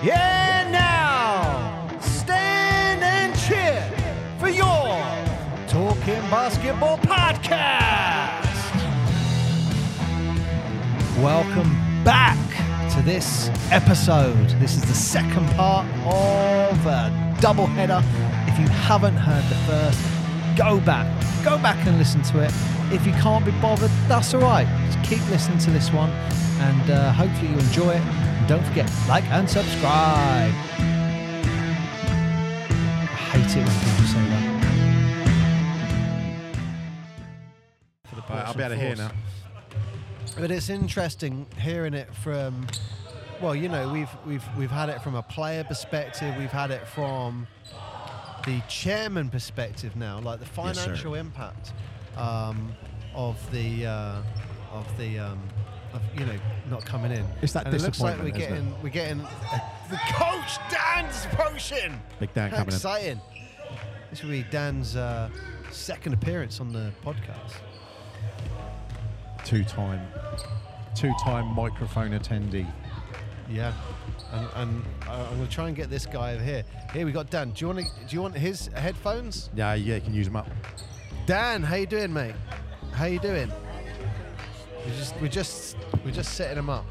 Yeah, now stand and cheer for your Talking Basketball podcast. Welcome back to this episode. This is the second part of a double header. If you haven't heard the first, go back, go back and listen to it. If you can't be bothered, that's all right. Just keep listening to this one, and uh, hopefully you enjoy it. And don't forget, like and subscribe. I hate it when people say that. Right, I'll be able to hear now. But it's interesting hearing it from. Well, you know, we've we've we've had it from a player perspective. We've had it from the chairman perspective now, like the Yes, financial impact um, of the uh, of the um, of you know not coming in. It's that and it looks like we're getting we're getting the coach Dan's potion. Big Dan How coming in. exciting! This will be Dan's uh, second appearance on the podcast. Two-time, two-time microphone attendee. Yeah, and, and I'm gonna try and get this guy over here. Here we got Dan. Do you want to, Do you want his headphones? Yeah, yeah, you can use them up. Dan, how you doing, mate? How you doing? We just we just we're just setting them up.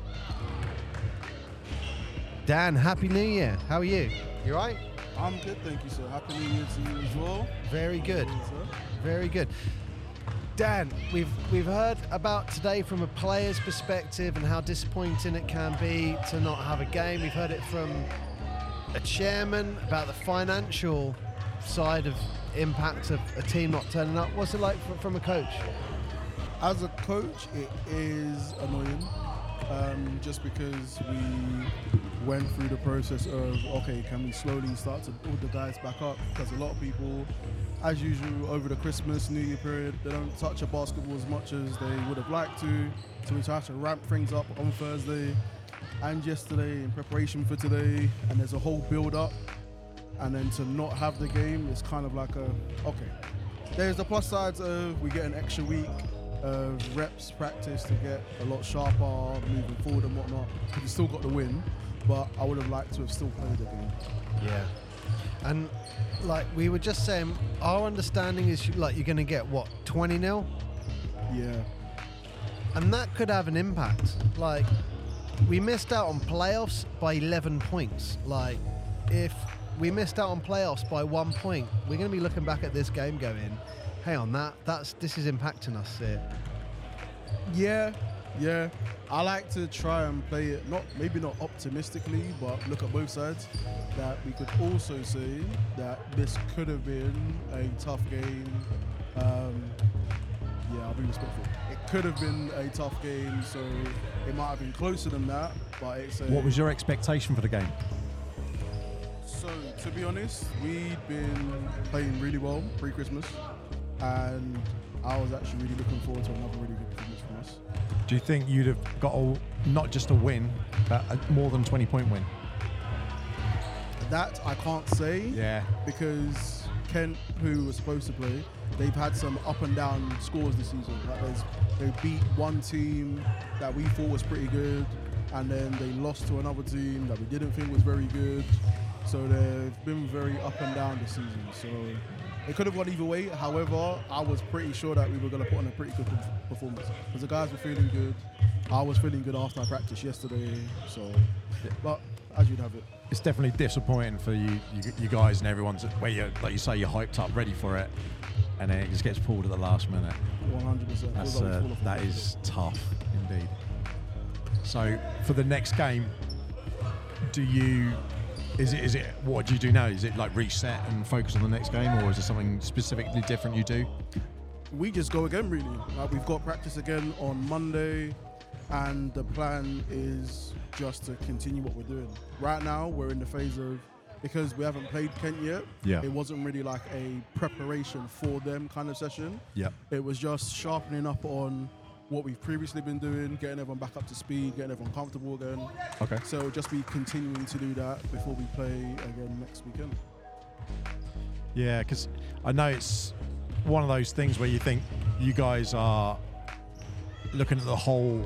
Dan, happy New Year. How are you? You right? I'm good, thank you, sir. Happy New Year to you as well. Very good. Sir. Very good. Dan, we've we've heard about today from a player's perspective and how disappointing it can be to not have a game. We've heard it from a chairman about the financial side of impact of a team not turning up. What's it like from a coach? As a coach, it is annoying, um, just because we went through the process of okay, can we slowly start to build the guys back up? Because a lot of people, as usual, over the Christmas New Year period, they don't touch a basketball as much as they would have liked to. So we try to ramp things up on Thursday and yesterday in preparation for today, and there's a whole build up. and then to not have the game is kind of like a okay. There's the plus sides of we get an extra week of reps practice to get a lot sharper moving forward and whatnot. We still got the win, but I would have liked to have still played the game. Yeah. And like we were just saying, our understanding is like you're going to get what 20 nil, Yeah, and that could have an impact. Like we missed out on playoffs by 11 points. Like if we missed out on playoffs by one point, we're going to be looking back at this game going, "Hang on, that that's this is impacting us here." yeah, yeah. I like to try and play it not maybe not optimistically, but look at both sides. That we could also say that this could have been a tough game. Um, yeah, I'll be respectful. It could have been a tough game, so it might have been closer than that. But it's a, What was your expectation for the game? So, to be honest, we'd been playing really well pre-Christmas, and I was actually really looking forward to another really good performance from us. Do you think you'd have got a, not just a win, but a more than 20 point win? That I can't say Yeah. because Kent, who was supposed to play, they've had some up and down scores this season. Like they beat one team that we thought was pretty good, and then they lost to another team that we didn't think was very good. So they've been very up and down this season. So it could have gone either way. However, I was pretty sure that we were going to put on a pretty good performance because the guys were feeling good. I was feeling good after I practiced yesterday. So, but as you'd have it. It's definitely disappointing for you, you, you guys and everyone's where you, like you say, you're hyped up, ready for it, and then it just gets pulled at the last minute. 100%. That's uh, it's full of that is tough indeed. So for the next game, do you? Is it is it what do you do now? Is it like reset and focus on the next game, or is there something specifically different you do? we just go again really like we've got practice again on monday and the plan is just to continue what we're doing right now we're in the phase of because we haven't played kent yet Yeah. it wasn't really like a preparation for them kind of session Yep. it was just sharpening up on what we've previously been doing getting everyone back up to speed getting everyone comfortable again Okay. so just be continuing to do that before we play again next weekend Yeah, because I know it's one of those things where you think you guys are looking at the whole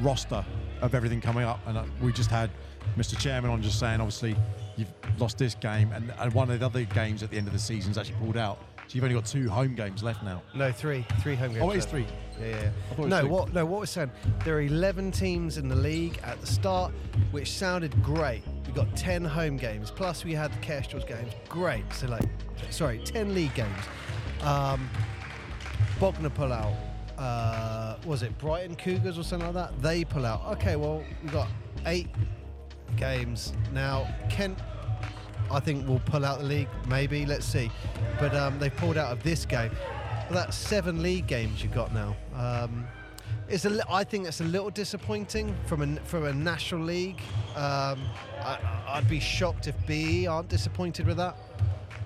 roster of everything coming up. And uh, we just had Mr. Chairman on just saying, obviously, you've lost this game, and, and one of the other games at the end of the season's actually pulled out. So you've only got two home games left now. No, three, three home games. Oh, it is three. Yeah, yeah. I thought it was No, what? No, what we're saying? There are 11 teams in the league at the start, which sounded great. We got 10 home games, plus we had the Kestrels games. Great. So like, sorry, 10 league games. Um, Bognor pull out. Uh, was it Brighton Cougars or something like that? They pull out. Okay, well we got eight games now. Kent I think will pull out the league, maybe. Let's see. But um, they've pulled out of this game. Well, that's seven league games you've got now. Um, it's a I think it's a little disappointing from a from a national league. Um, I, I'd be shocked if BE aren't disappointed with that.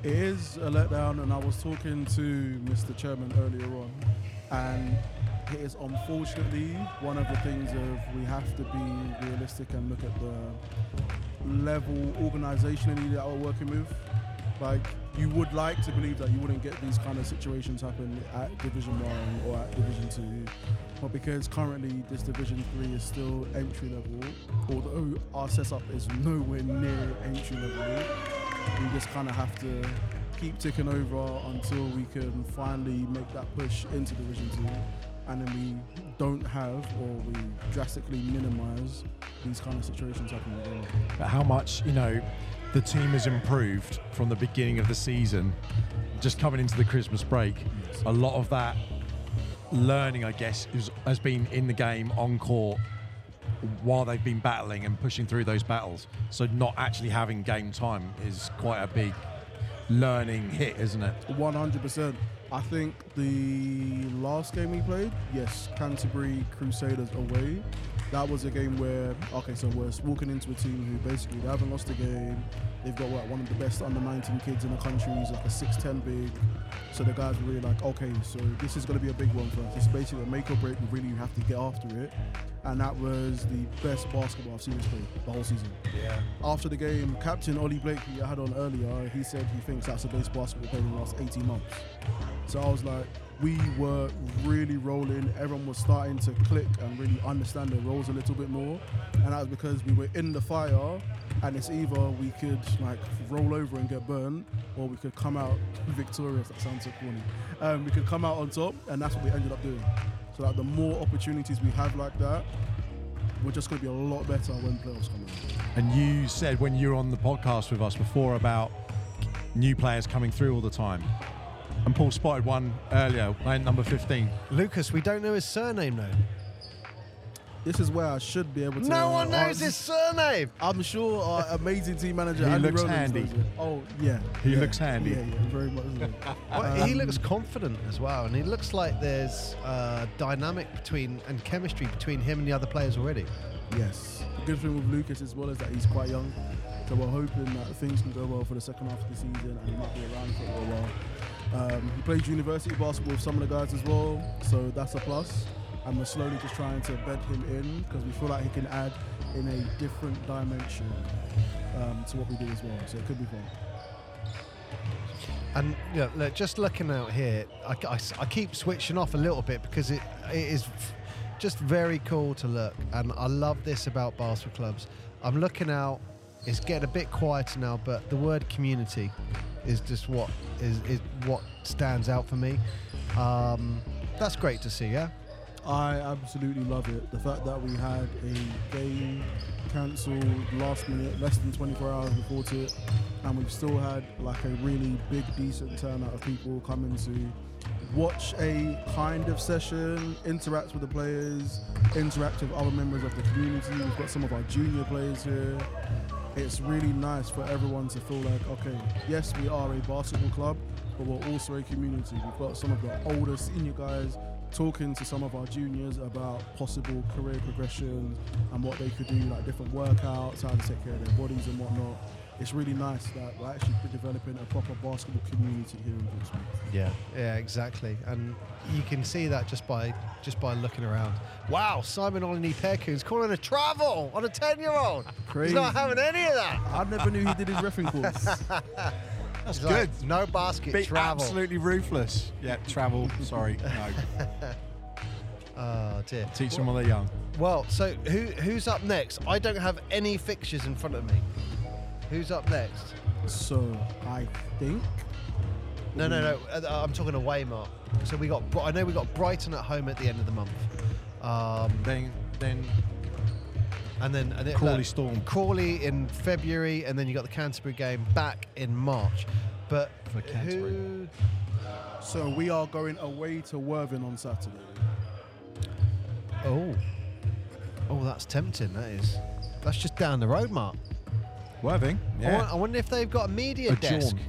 It is a letdown, and I was talking to Mr. Chairman earlier on, and it is unfortunately one of the things of we have to be realistic and look at the level organisationally that we're working with. Like you would like to believe that you wouldn't get these kind of situations happen at Division One or at Division Two, but because currently this Division Three is still entry level, although our setup is nowhere near entry level, we just kind of have to keep ticking over until we can finally make that push into Division Two, and then we don't have or we drastically minimise these kind of situations happening again. But how much, you know, the team has improved from the beginning of the season, just coming into the Christmas break. A lot of that learning, I guess, is, has been in the game on court while they've been battling and pushing through those battles. So not actually having game time is quite a big learning hit, isn't it? 100%. I think the last game we played, yes, Canterbury Crusaders away. That was a game where, okay, so we're walking into a team who basically they haven't lost a game. They've got what, one of the best under 19 kids in the country. He's like a 6'10 big. So the guys were really like, okay, so this is going to be a big one for us. It's basically a make or break. We really have to get after it. And that was the best basketball I've seen us play the whole season. Yeah. After the game, Captain Ollie Blake, who I had on earlier, he said he thinks that's the best basketball played in the last 18 months. So I was like, we were really rolling. Everyone was starting to click and really understand the roles a little bit more. And that was because we were in the fire and it's either we could like roll over and get burned or we could come out victorious. That sounds so corny. Um, we could come out on top and that's what we ended up doing. So like the more opportunities we have like that, we're just going to be a lot better when playoffs come in. And you said when you were on the podcast with us before about new players coming through all the time. And Paul spotted one earlier, playing number 15. Lucas, we don't know his surname though. This is where I should be able to. No one knows answer- his surname. I'm sure our amazing team manager He Andy looks Rowlands handy. knows. Oh yeah, He yeah. looks handy. Yeah, yeah, very much. So. Well, he Um, looks confident as well, and he looks like there's uh, dynamic between and chemistry between him and the other players already. Yes. The good thing with Lucas as well is that he's quite young, so we're hoping that things can go well for the second half of the season, and he might be around for a while. Um, he played university basketball with some of the guys as well, so that's a plus. And we're slowly just trying to bed him in because we feel like he can add in a different dimension um, to what we do as well. So it could be fun. And know, look, just looking out here, I, I- I keep switching off a little bit because it, it is just very cool to look. And I love this about basketball clubs. I'm looking out, it's getting a bit quieter now, but the word community is just what is, is what stands out for me. Um, that's great to see, yeah? I absolutely love it. The fact that we had a game cancelled last minute, less than 24 hours before it, and we've still had like a really big, decent turnout of people coming to watch a kind of session, interact with the players, interact with other members of the community. We've got some of our junior players here. It's really nice for everyone to feel like, okay, yes, we are a basketball club, but we're also a community. We've got some of the older senior guys talking to some of our juniors about possible career progression and what they could do, like different workouts, how to take care of their bodies and whatnot. It's really nice that we're actually developing a proper basketball community here in Portsmouth. Yeah, yeah, exactly, and you can see that just by just by looking around. Wow, Simon Olney Perkins calling a travel on a ten-year-old. He's Crazy. not having any of that. I never knew he did his refing course. That's He's like, no basket Be travel. absolutely ruthless. Yeah, travel. Sorry, no. Oh dear. Teach them while they're young. Well, so who who's up next? I don't have any fixtures in front of me. Who's up next? So I think No, no, no. uh, I'm talking away, Mark. So we got. Bri- I know we got Brighton at home at the end of the month. Um, Then, then and then and it, Crawley Storm. Crawley in February, and then you got the Canterbury game back in March. But For Canterbury. who? so. We are going away to Worthing on Saturday. Oh, oh, that's tempting. That is. That's just down the road, Mark. Worthing. I, Yeah. I wonder if they've got a media a desk. jaunt.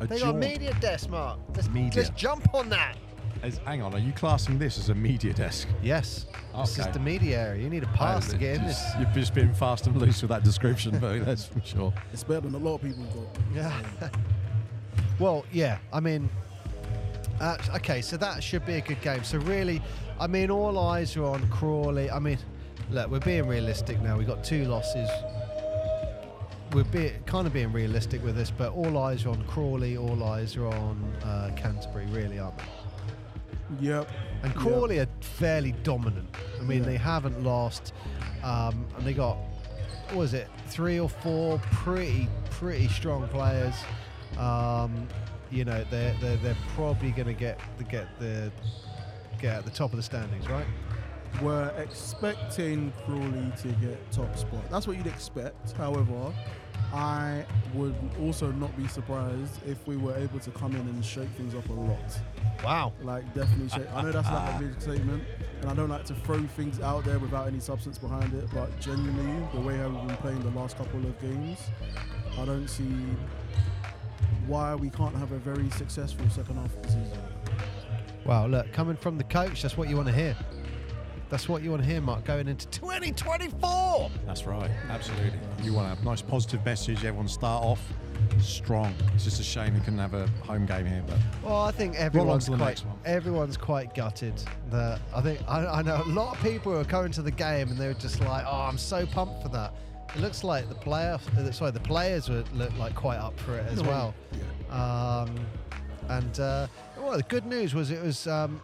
A They got a media desk, Mark. Let's, Media. let's jump on that. As- hang on, are you classing this as a media desk? Yes. This is the media area. You need a pass to get in this. You've just been fast and loose with that description, but that's for sure. It's better than a lot of people got. Yeah. well, yeah. I mean, uh, okay, so that should be a good game. So really, I mean, all eyes are on Crawley. I mean, look, we're being realistic now. We've got two losses. We're be, kind of being realistic with this, but all eyes are on Crawley. All eyes are on uh, Canterbury, really, aren't they? Yep. And Crawley are fairly dominant. I mean, Yeah. they haven't lost, um, and they got what was it three or four pretty pretty strong players. Um, you know, they're they're, they're probably going to get the get the get at the top of the standings, right? We're expecting Crawley to get top spot. That's what you'd expect. However, I would also not be surprised if we were able to come in and shake things up a lot. Wow. Like definitely shake. I know that's not a big statement, and I don't like to throw things out there without any substance behind it. But genuinely, the way how we've been playing the last couple of games, I don't see why we can't have a very successful second half of the season. Wow. Look, coming from the coach, that's what you want to hear. That's what you want to hear, Mark, going into 2024. That's right, absolutely. You want a nice positive message. Everyone start off strong. It's just a shame we couldn't have a home game here, but Well, I think everyone's quite everyone's quite gutted. That I think I, I know a lot of people who are coming to the game and they were just like, "Oh, I'm so pumped for that." It looks like the player, uh, sorry, the players would look like quite up for it as No, well. Um, and uh, well, the good news was it was. Um,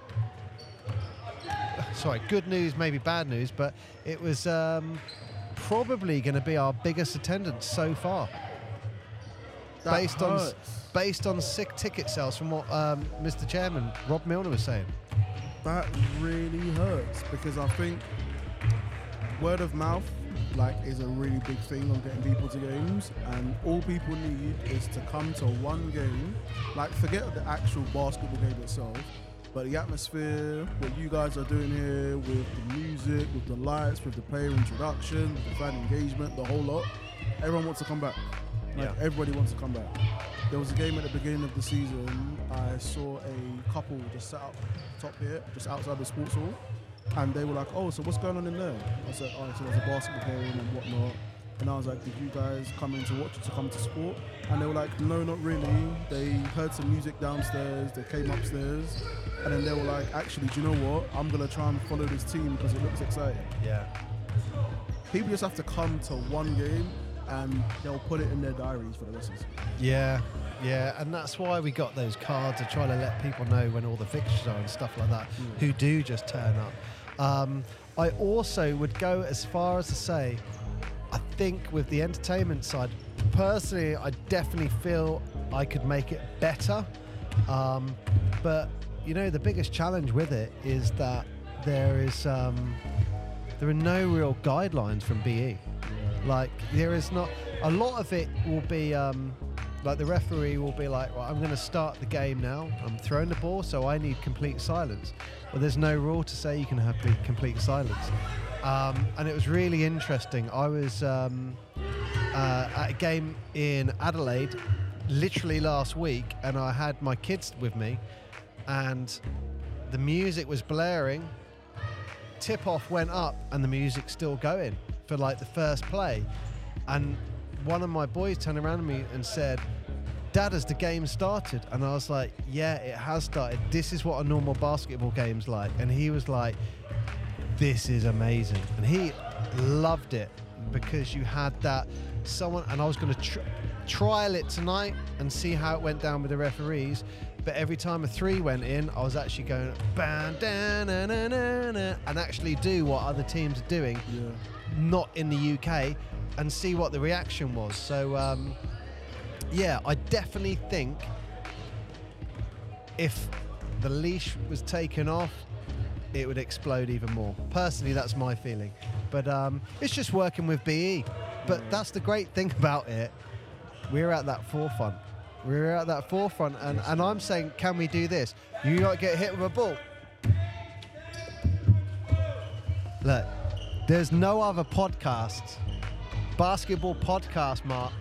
sorry, good news, maybe bad news, but it was um, probably going to be our biggest attendance so far That based on based on sick ticket sales from what um, Mr. Chairman Rob Milner was saying. that really hurts because I think word of mouth like is a really big thing on getting people to games and all people need is to come to one game like forget the actual basketball game itself but the atmosphere what you guys are doing here with the music with the lights with the player introduction with the fan engagement the whole lot everyone wants to come back like Yeah. everybody wants to come back there was a game at the beginning of the season i saw a couple just sat up top here just outside the sports hall and they were like, "Oh, so what's going on in there?" I said, "Oh, so there's a basketball game and whatnot." And I was like, "Did you guys come in to watch it to come to sport?" And they were like, "No, not really." They heard some music downstairs. They came upstairs, and then they were like, "Actually, do you know what? I'm gonna try and follow this team because it looks exciting." Yeah. People just have to come to one game, and they'll put it in their diaries for the rest of the season. Yeah, yeah, and that's why we got those cards to try to let people know when all the fixtures are and stuff like that, who do just turn up. Um, I also would go as far as to say, I think with the entertainment side, personally, I definitely feel I could make it better. Um, but you know, the biggest challenge with it is that there is um, there are no real guidelines from BE. Like there is not a lot of it will be um, like the referee will be like, well, I'm going to start the game now. I'm throwing the ball, so I need complete silence. Well, there's no rule to say you can have complete silence. Um, and it was really interesting. I was um, uh, at a game in Adelaide literally last week, and I had my kids with me, and the music was blaring. Tip off went up, and the music's still going for like the first play. And one of my boys turned around to me and said, Dad, has the game started? And I was like, Yeah, it has started. This is what a normal basketball game's like. And he was like, This is amazing. And he loved it because you had that someone, and I was going to, tr- trial it tonight and see how it went down with the referees. But every time a three went in, I was actually going bam, da, na, na, na, na, and actually do what other teams are doing, Yeah. not in the UK, and see what the reaction was. So, um, yeah, I definitely think if the leash was taken off, it would explode even more. Personally, that's my feeling. But um, it's just working with BE. But that's the great thing about it. We're at that forefront. We're at that forefront, and, and I'm saying, can we do this? You to get hit with a ball. Look, there's no other podcast, basketball podcast, Mark,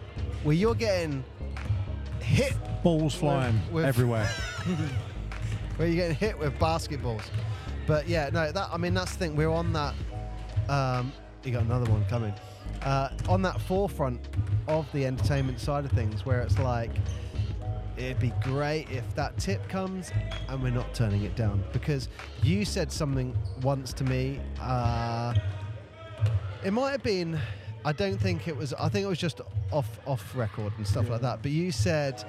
where you're getting hit, Balls flying with- everywhere. where you're getting hit with basketballs. But yeah, no, that I mean that's the thing. We're on that. Um, you got another one coming. Uh, on that forefront of the entertainment side of things, where it's like, it'd be great if that tip comes and we're not turning it down. Because you said something once to me. Uh, it might have been. I don't think it was. I think it was just off off record and stuff like that. But you said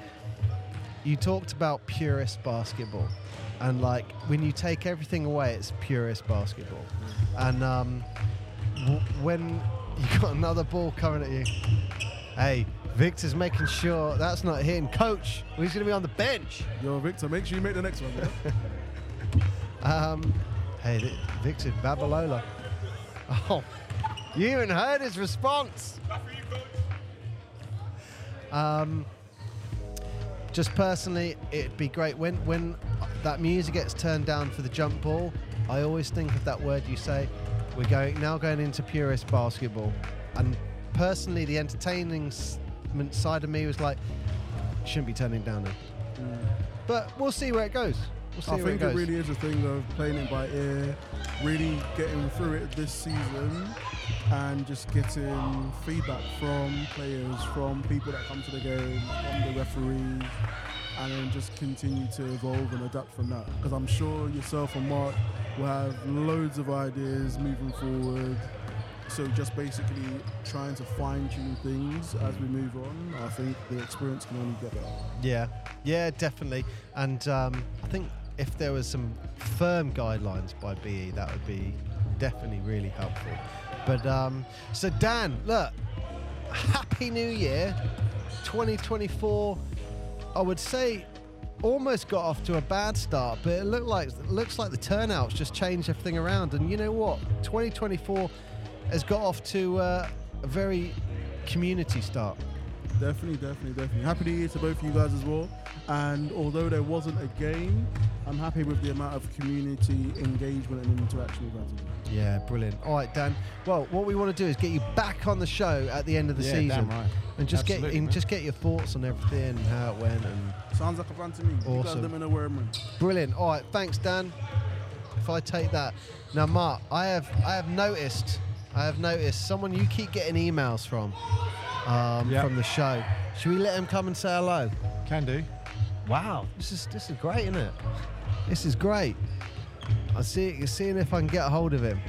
you talked about purist basketball, and like when you take everything away, it's purist basketball. And um, w- when you got another ball coming at you, hey, Victor's making sure that's not hitting. Coach, he's going to be on the bench. Yo, Victor, make sure you make the next one. Um, hey, th- Victor Babalola. Oh, you even heard his response. Um, just personally, it'd be great when when that music gets turned down for the jump ball. I always think of that word you say. We're going now going into purist basketball, and personally, the entertaining s- side of me was like, shouldn't be turning down now. Mm. But we'll see where it goes. We'll see I where think it it really is a thing of playing it by ear, really getting through it this season, and just getting feedback from players, from people that come to the game, from the referees, and then just continue to evolve and adapt from that. Because I'm sure yourself and Mark will have loads of ideas moving forward. So just basically trying to fine tune things as we move on. I think the experience can only get better. Yeah, yeah, definitely. And um, I think if there was some firm guidelines by BE, that would be definitely really helpful. But um, so Dan, look, happy New Year, 2024. I would say almost got off to a bad start, but it looked like it looks like the turnouts just changed everything around. And you know what, 2024 has got off to uh, a very community start. Definitely, definitely, definitely. Happy New Year to both of you guys as well. And although there wasn't a game, I'm happy with the amount of community engagement and interaction we've had. Yeah, brilliant. All right, Dan. Well, what we want to do is get you back on the show at the end of the Yeah, season, damn right. and just get and man. just get your thoughts on everything and how it went. And Sounds like a plan to me. Awesome. let me know where I'm brilliant. All right, thanks, Dan. If I take that now, Mark, I have I have noticed I have noticed someone you keep getting emails from um, Yep. from the show. Should we let him come and say hello? Can do. Wow, this is this is great, isn't it? This is great. I see seeing if I can get a hold of him.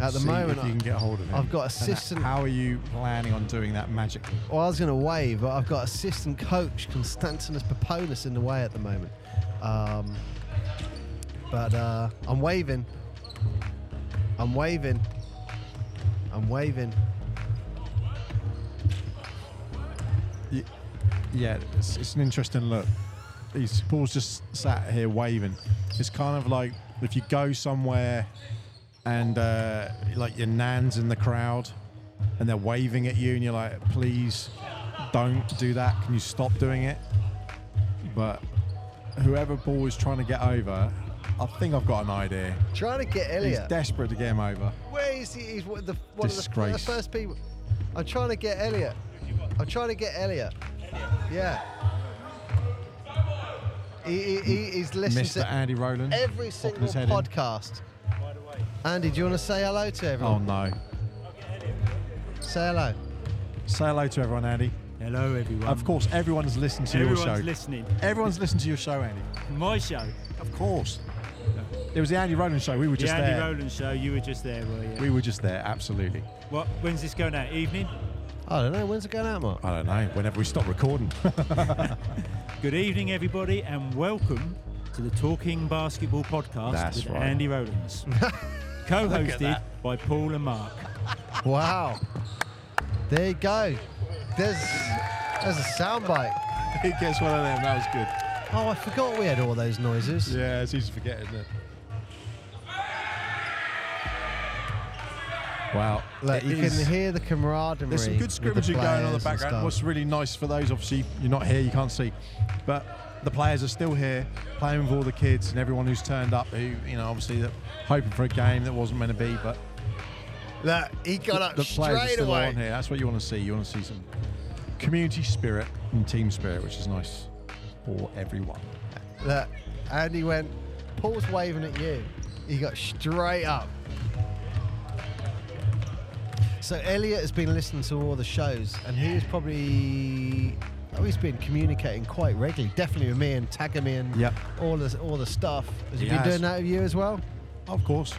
At the See moment, if you can get hold of him. I've got assistant- How are you planning on doing that magically? Well, I was going to wave, but I've got assistant coach Constantinos Paponis in the way at the moment. Um, but uh, I'm waving. I'm waving. I'm waving. Yeah, it's, it's an interesting look. He's Paul's just sat here waving. It's kind of like if you go somewhere and uh, like your nan's in the crowd and they're waving at you and you're like, please don't do that. Can you stop doing it? But whoever Paul is trying to get over, I think I've got an idea. Trying to get Elliot. He's desperate to get him over. Where is he? He's one of the, one of the, Disgrace. the first people. I'm trying to get Elliot. I'm trying to get Elliot. Yeah. He, he, he- he's listening Mr. to Andy Rowland. every single his head in. podcast. Andy, do you want to say hello to everyone? Oh no. Say hello. Say hello to everyone, Andy. Hello, everyone. Of course, everyone's listened to everyone's your show. Everyone's listening. Everyone's listened to your show, Andy. My show, Of course. It was the Andy Rowland show. We were the just Andy there. Rowland show. You were just there, were you? We were just there, absolutely. what? When's this going out? Evening? I don't know. When's it going out, Mark? I don't know. Whenever we stop recording. Good evening, everybody, and welcome to the Talking Basketball Podcast That's with right. Andy Rowlands, co-hosted that. by Paul and Mark. Wow. There you go. There's there's a soundbite. he gets one of them. That was good. Oh, I forgot we had all those noises. Yeah, it's easy to forget, isn't it? Wow. Look, It you is- can hear the camaraderie. There's some good scrimmaging going on in the background. What's really nice for those, obviously, you're not here, you can't see, but the players are still here, playing with all the kids and everyone who's turned up. Who, you know, obviously, that hoping for a game that wasn't meant to be, but Look, he got up the players are still away. on here. That's what you want to see. You want to see some community spirit and team spirit, which is nice for everyone. Look, and he went. Paul's waving at you. He got straight up. So Elliot has been listening to all the shows, and he's probably oh, he's been communicating quite regularly, definitely with me and tagging me and Yep. all the all the stuff. Has he, He been has. doing that with you as well? Of course.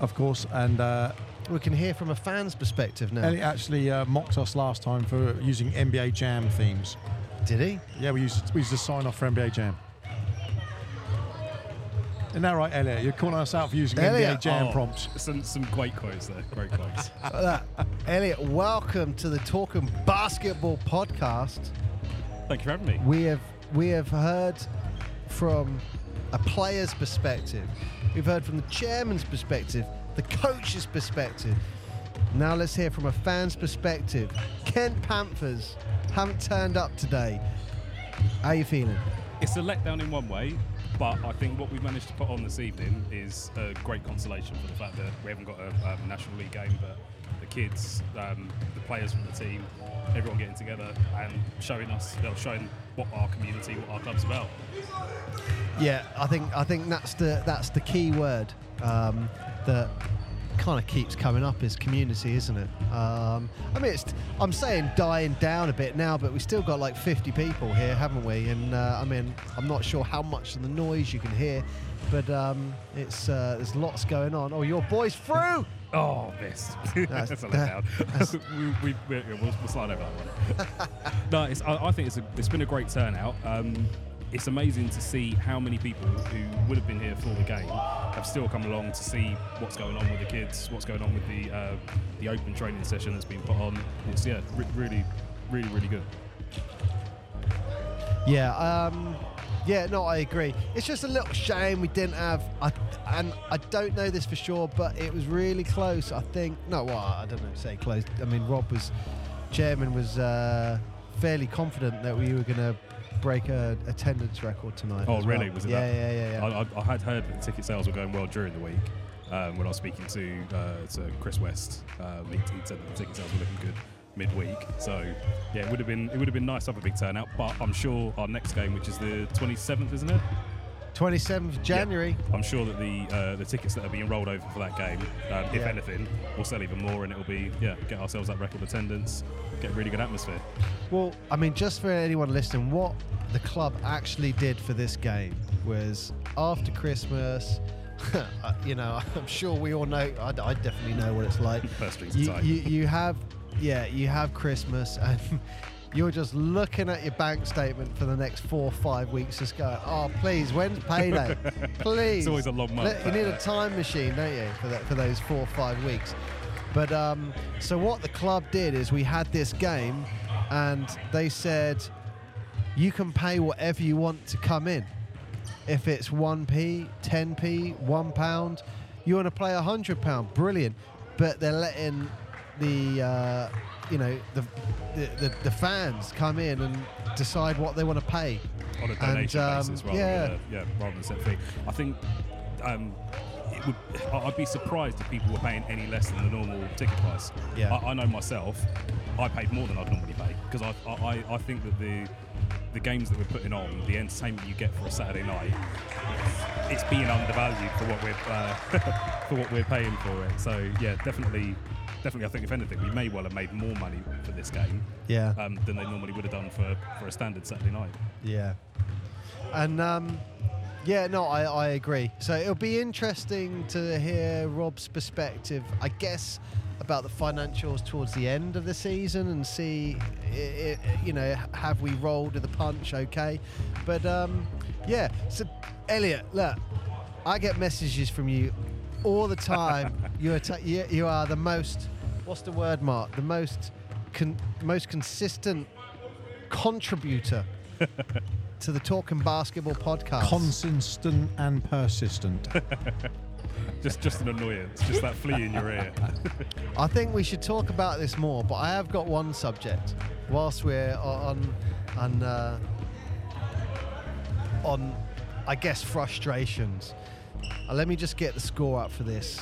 Of course. And uh, We can hear from a fan's perspective now. Elliot actually uh, mocked us last time for using NBA Jam themes. Did he? Yeah, we used we used to sign off for NBA Jam. Isn't that right, Elliot? You're calling us out for using Elliot. NBA Jam Oh, prompts. Some some great quotes there. Great quotes. Uh, Elliot, welcome to the Talking Basketball podcast. Thank you for having me. we have we have heard from a player's perspective. We've heard from the chairman's perspective, the coach's perspective. Now let's hear from a fan's perspective. Kent Panthers haven't turned up today. How are you feeling? It's a letdown in one way, but I think what we've managed to put on this evening is a great consolation for the fact that we haven't got a um, National League game, but the kids, um, the players from the team, everyone getting together and showing us, you know, showing what our community, what our club's about. Yeah, I think I think that's the that's the key word um, that kind of keeps coming up is community, isn't it? Um, I mean, it's I'm saying dying down a bit now, but we still got like 50 people here, haven't we? And uh, I mean, I'm not sure how much of the noise you can hear, but um, it's uh, there's lots going on. Oh, your boy's through. Oh, this. That's- That's a letdown. we, we, we, we'll, we'll slide over that one. no, it's, I, I think it's, a, it's been a great turnout. Um, it's amazing to see how many people who would have been here for the game have still come along to see what's going on with the kids, what's going on with the uh, the open training session that's been put on. It's yeah, re- really, really, really good. Yeah, um, yeah, no, I agree. It's just a little shame we didn't have, I, and I don't know this for sure, but it was really close. I think, no, well, I don't know, say close. I mean, Rob was, chairman was uh, fairly confident that we were going to break a attendance record tonight. Oh, really? well. Was it yeah, that? yeah, yeah, yeah, I, I, had heard that ticket sales were going well during the week. Um, when I was speaking to uh, to Chris West, um, he, he said that the ticket sales were looking good midweek. So yeah, it would have been it would have been nice to have a big turnout. But I'm sure our next game, which is the 27th, isn't it? 27th January. I'm sure that the uh, the tickets that are being rolled over for that game, um, if Yeah. anything, will sell even more, and it'll be yeah, get ourselves that record attendance, get a really good atmosphere. Well, I mean, just for anyone listening, what the club actually did for this game was after Christmas. uh, you know, I'm sure we all know. I, I definitely know what it's like. First strings You, you, you have, yeah, you have Christmas, and you're just looking at your bank statement for the next four or five weeks, just going, "Oh, please, when's payday? please." It's always a long month. You need a time machine, don't you, for that for those four or five weeks? But um, so what the club did is we had this game, and they said you can pay whatever you want to come in. If it's 1p, 10p, one pound, you want to play a hundred pound, brilliant. But they're letting the uh, you know the, the the the fans come in and decide what they want to pay. on a And, donation um, basis rather yeah. than a, yeah, rather than set fee. I think um, it would. I'd be surprised if people were paying any less than the normal ticket price. Yeah. I, I know myself. I paid more than I'd normally pay because I, I I think that the the games that we're putting on, the entertainment you get for a Saturday night, it's being undervalued for what we're uh, for what we're paying for it. So yeah, definitely. Definitely, I think if anything, we may well have made more money for this game Yeah. um, than they normally would have done for, for a standard Saturday night. Yeah. And um, yeah, no, I, I agree. So it'll be interesting to hear Rob's perspective. I guess about the financials towards the end of the season and see, i i you know, have we rolled with the punch? Okay, but um, yeah. So, Elliot, look, I get messages from you all the time. you are you, you are the most. What's the word, Mark? The most con- most consistent contributor to the Talking Basketball podcast. Consistent and persistent. Just just an annoyance, just that flea in your ear. I think we should talk about this more, but I have got one subject. Whilst we're on, on, uh, on, I guess frustrations. Uh, let me just get the score up for this.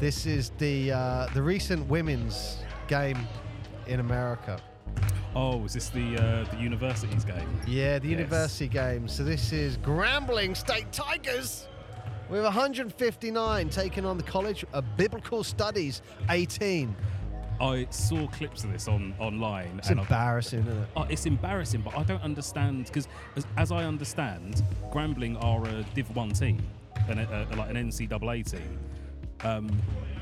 This is the uh, the recent women's game in America. Oh, is this the uh, the universities game? Yeah, the Yes. university game. So this is Grambling State Tigers with 159 taking on the College of Biblical Studies 18. I saw clips of this on online, It's I've- embarrassing, isn't it? Oh, it's embarrassing, but I don't understand because, as, as I understand, Grambling are a Div One team, and like an NCAA team, um,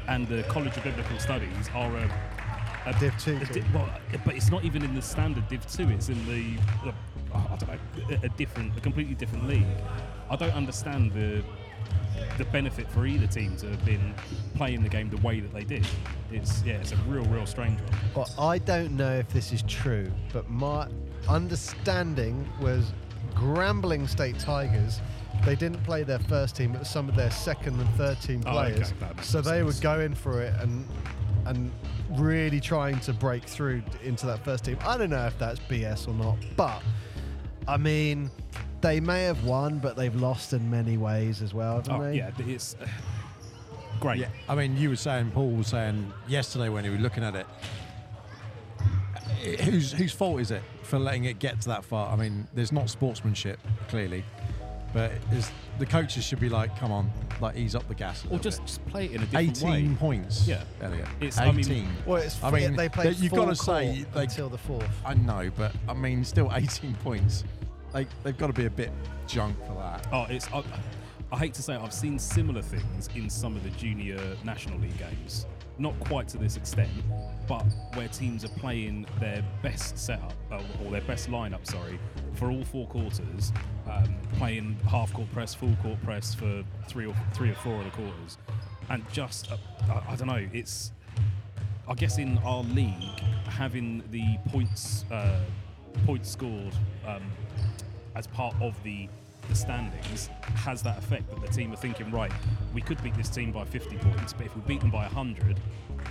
and the College of Biblical Studies are a, a Div two a team. well, but it's not even in the standard Div Two. It's in the, the oh, I don't know, a, a different, a completely different league. I don't understand the the benefit for either team to have been playing the game the way that they did. It's yeah, it's a real, real strange one. Well, I don't know if this is true, but my understanding was Grambling State Tigers. They didn't play their first team, but some of their second and third team Oh, okay, players. so they sense. were going for it and and really trying to break through into that first team. I don't know if that's BS or not, but I mean, they may have won, but they've lost in many ways as well, haven't Oh they? yeah, it's uh, great. Yeah, I mean, you were saying, Paul was saying yesterday when he was looking at it, whose whose fault is it for letting it get to that far? I mean, there's not sportsmanship clearly, but is, the coaches should be like, come on, like ease up the gas. A Or just, bit. just play it in a different 18 way. points. Yeah. Elliot. It's- I 18. mean- Well, it's I free- mean, they played you've got to say court they- until the fourth. I know, but I mean, still 18 points. Like they've got to be a bit junk for that. Oh, it's. I, I hate to say it, I've seen similar things in some of the junior National League games. Not quite to this extent, but where teams are playing their best setup uh, or their best lineup, sorry, for all four quarters, um, playing half court press, full court press for three or three or four of the quarters, and just uh, I, I don't know. It's I guess in our league having the points uh, points scored um, as part of the the standings has that effect that the team are thinking right we could beat this team by 50 points but if we beat them by 100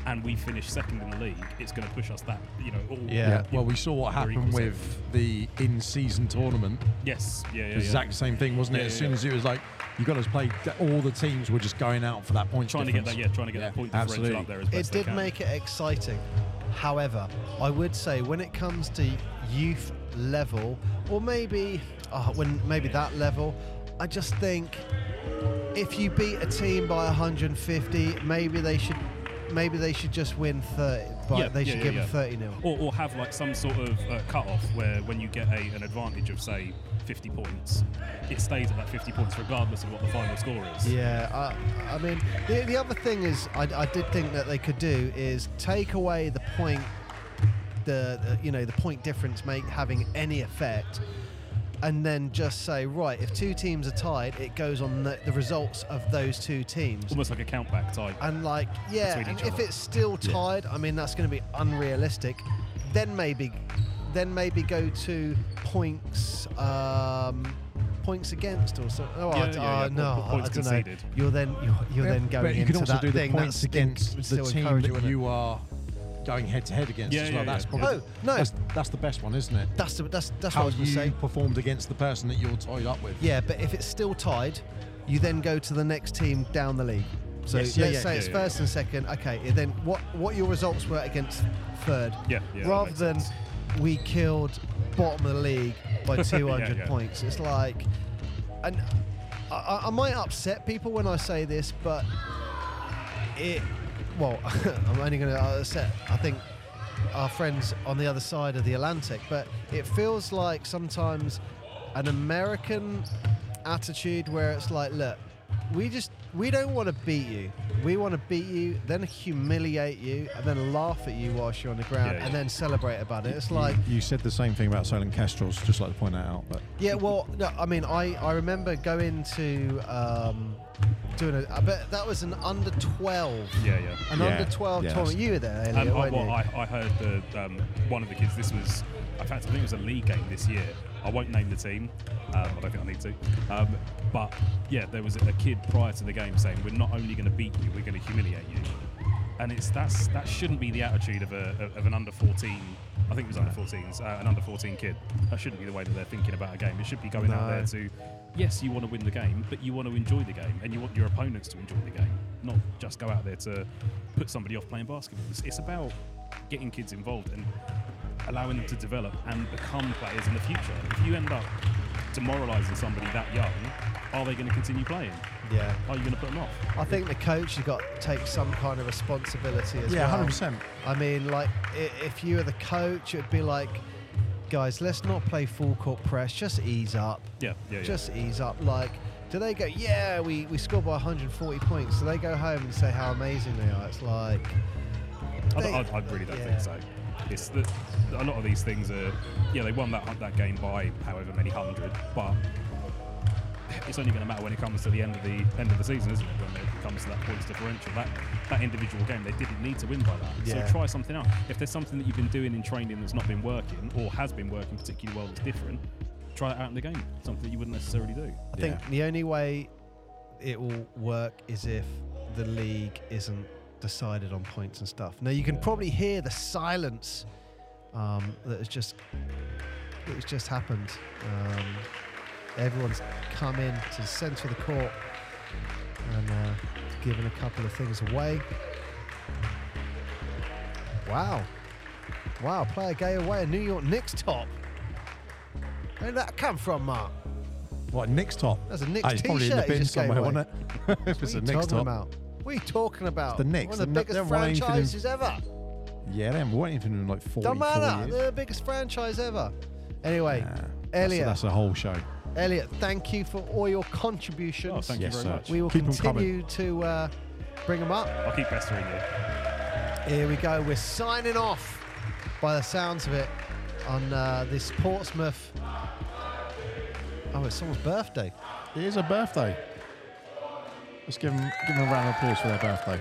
and we finish second in the league it's going to push us that you know all Yeah. Well, we saw what happened equal with the in-season tournament. yes yeah yeah, The yeah. exact same thing, wasn't it? Yeah, as yeah, soon yeah. as it was like you got to play, all the teams were just going out for that point. trying to get that yeah trying to get that point differential absolutely. up there as it best they did can. make it exciting. However, I would say when it comes to youth level, or maybe uh, when maybe that level, I just think if you beat a team by 150, maybe they should maybe they should just win 30. But Yeah, they yeah, should yeah, give yeah. them 30 nil. or, or have like some sort of uh, cut off where when you get a, an advantage of say 50 points it stays at that 50 points regardless of what the final score is Yeah, I, I mean, the, the other thing is, I, I did think that they could do is take away the point, the, the you know the point difference make having any effect, and then just say right, if two teams are tied, it goes on the, the results of those two teams. almost like a countback type And like, yeah, and if other. it's still tied, I mean that's going to be unrealistic. Then maybe, then maybe go to points, um, points against or so. Oh, Yeah, I, yeah, yeah, oh, no, points I don't know. conceded. You're then you're, you're Yeah, then going but you into can also that do the thing points that against the team that you are going head to head against Yeah, as well. yeah. That's probably Oh, no. that's, that's the best one, isn't it? That's the, that's that's How what I was you say. performed against the person that you're tied up with. Yeah, but if it's still tied, you then go to the next team down the league. So Yes, let's yeah, yeah, say yeah, it's yeah, first and second. Okay, and then what what your results were against third? Yeah, yeah, Rather than sense. we killed bottom of the league by 200 yeah. points. It's like, and I- I, I might upset people when I say this, but it. Well, I'm only going to upset. I think our friends on the other side of the Atlantic, but it feels like sometimes an American attitude where it's like, look, we just we don't want to beat you. We want to beat you, then humiliate you, and then laugh at you whilst you're on the ground, Yeah, and then celebrate about it. It's like, you, you said the same thing about Solent Kestrels, just like to point that out. But yeah, well, no, I mean, I, I remember going to um, doing a, I bet that was an under 12, Yeah, yeah. an Yeah, under 12 yes. tournament. You were there, Um, I, weren't well, you? I, I heard the um, one of the kids. This was, in fact, I think it was a league game this year. I won't name the team. Um, I don't think I need to. Um, but yeah, there was a, a kid prior to the game saying, "We're not only going to beat you, we're going to humiliate you." And it's that's that shouldn't be the attitude of a of an under 14. I think it was under 14s, uh, an under 14 kid. That shouldn't be the way that they're thinking about a game. It should be going out there to, yes, you want to win the game, but you want to enjoy the game, and you want your opponents to enjoy the game, not just go out there to put somebody off playing basketball. It's, it's about getting kids involved and allowing them to develop and become players in the future. If you end up demoralising somebody that young, are they going to continue playing? Yeah. Oh, are you going to put them off? I think the coach has got to take some kind of responsibility as well. yeah, hundred percent. I mean, like, if you were the coach, it'd be like, guys, let's not play full court press. Just ease up. Yeah, yeah, yeah. Just ease up. Like, do they go, yeah, we, we scored by 140 points? Do they go home and say how amazing they are? It's like, I, they- I, I really don't yeah. think so. It's the, a lot of these things are, yeah, they won that that game by however many hundred, but it's only going to matter when it comes to the end of the end of the season, isn't it? When it comes to that points differential, that that individual game, they didn't need to win by that. Yeah. So try something else. If there's something that you've been doing in training that's not been working, or has been working particularly well that's different, try it out in the game. Something that you wouldn't necessarily do. I think the only way it will work is if the league isn't decided on points and stuff. Now you can probably hear the silence um, that has just that has just happened. Um, everyone's come in to the centre of the court and uh, given a couple of things away. Wow, wow! Player gave away a New York Knicks top. Where did that come from, Mark? What Knicks top? That's a Knicks Ah, it's probably in the bin somewhere, wasn't it? if it's a Knicks you Knicks talking top. about? What are you talking about? the Knicks. One of the They're biggest they're waiting for them- franchises ever. Yeah, they haven't won anything in like 40, Don't matter. years. They're the biggest franchise ever. Anyway, Nah, Elliot. That's, that's a whole show. Elliot, thank you for all your contributions. Oh, thank Yes, you very sir. much. we will Keep 'em coming. continue to uh, bring them up. I'll keep pestering you. Here we go. We're signing off by the sounds of it on uh, this Portsmouth. Oh, it's someone's birthday. It is a birthday. Let's give them, give them a round of applause for their birthday.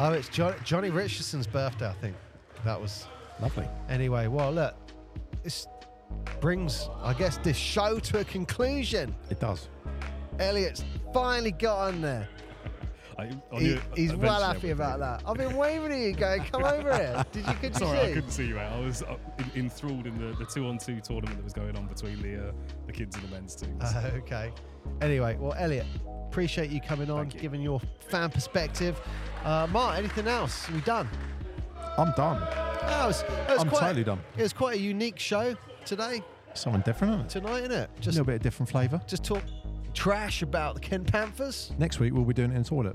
Oh, it's jo- Johnny Richardson's birthday, I think. That was Lovely. Anyway, well, look, this brings, I guess, this show to a conclusion. It does. Elliot's finally got on there. I, I He- he's well happy about that. I've been waving at you, going, "Come over here." Did you? Could you Sorry, I couldn't see you, mate. I was uh, en- enthralled in the, the two-on-two tournament that was going on between the uh, the kids and the men's teams. Uh, okay. Anyway, well, Elliot, appreciate you coming on, Thank you. giving your fan perspective. Uh, Mark, anything else? We done? I'm done. Oh, it was, it was I'm quite, totally done. It was quite a unique show today, Something different, isn't it? tonight, isn't it? Just A little bit of different flavour. just talk trash about the Ken Panthers. Next week we'll be doing it in the toilet.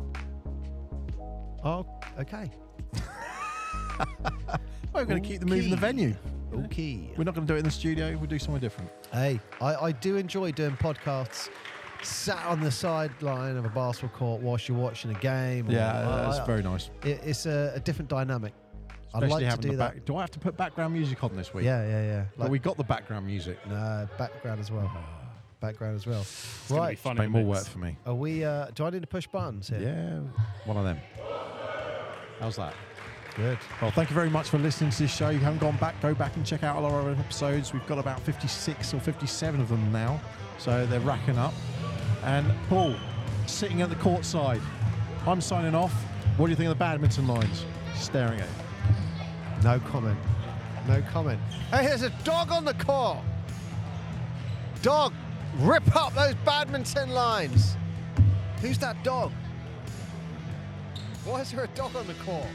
Oh, okay. We're going to keep the move in the venue. Okay. We're not going to do it in the studio. We'll do somewhere different. Hey, I, I do enjoy doing podcasts sat on the sideline of a basketball court whilst you're watching a game. or- Yeah, that's I- very nice. it- it's a, a different dynamic. I'd Especially like to do the that. Do I have to put background music on this week? Yeah, yeah, yeah. But we got the background music. no background as well. Background as well. It's gonna be Right. fun in Make more work for me. Are we? Uh, do I need to push buttons here? Yeah, one of them. How's that? Good. Well, thank you very much for listening to this show. You haven't gone back, go back and check out all our other episodes. We've got about 56 or 57 of them now, so they're racking up. And Paul, sitting at the court side, I'm signing off. What do you think of the badminton lines? Staring at it. No comment. No comment. Hey, there's a dog on the court. Dog, rip up those badminton lines. Who's that dog? Why is there a dog on the court?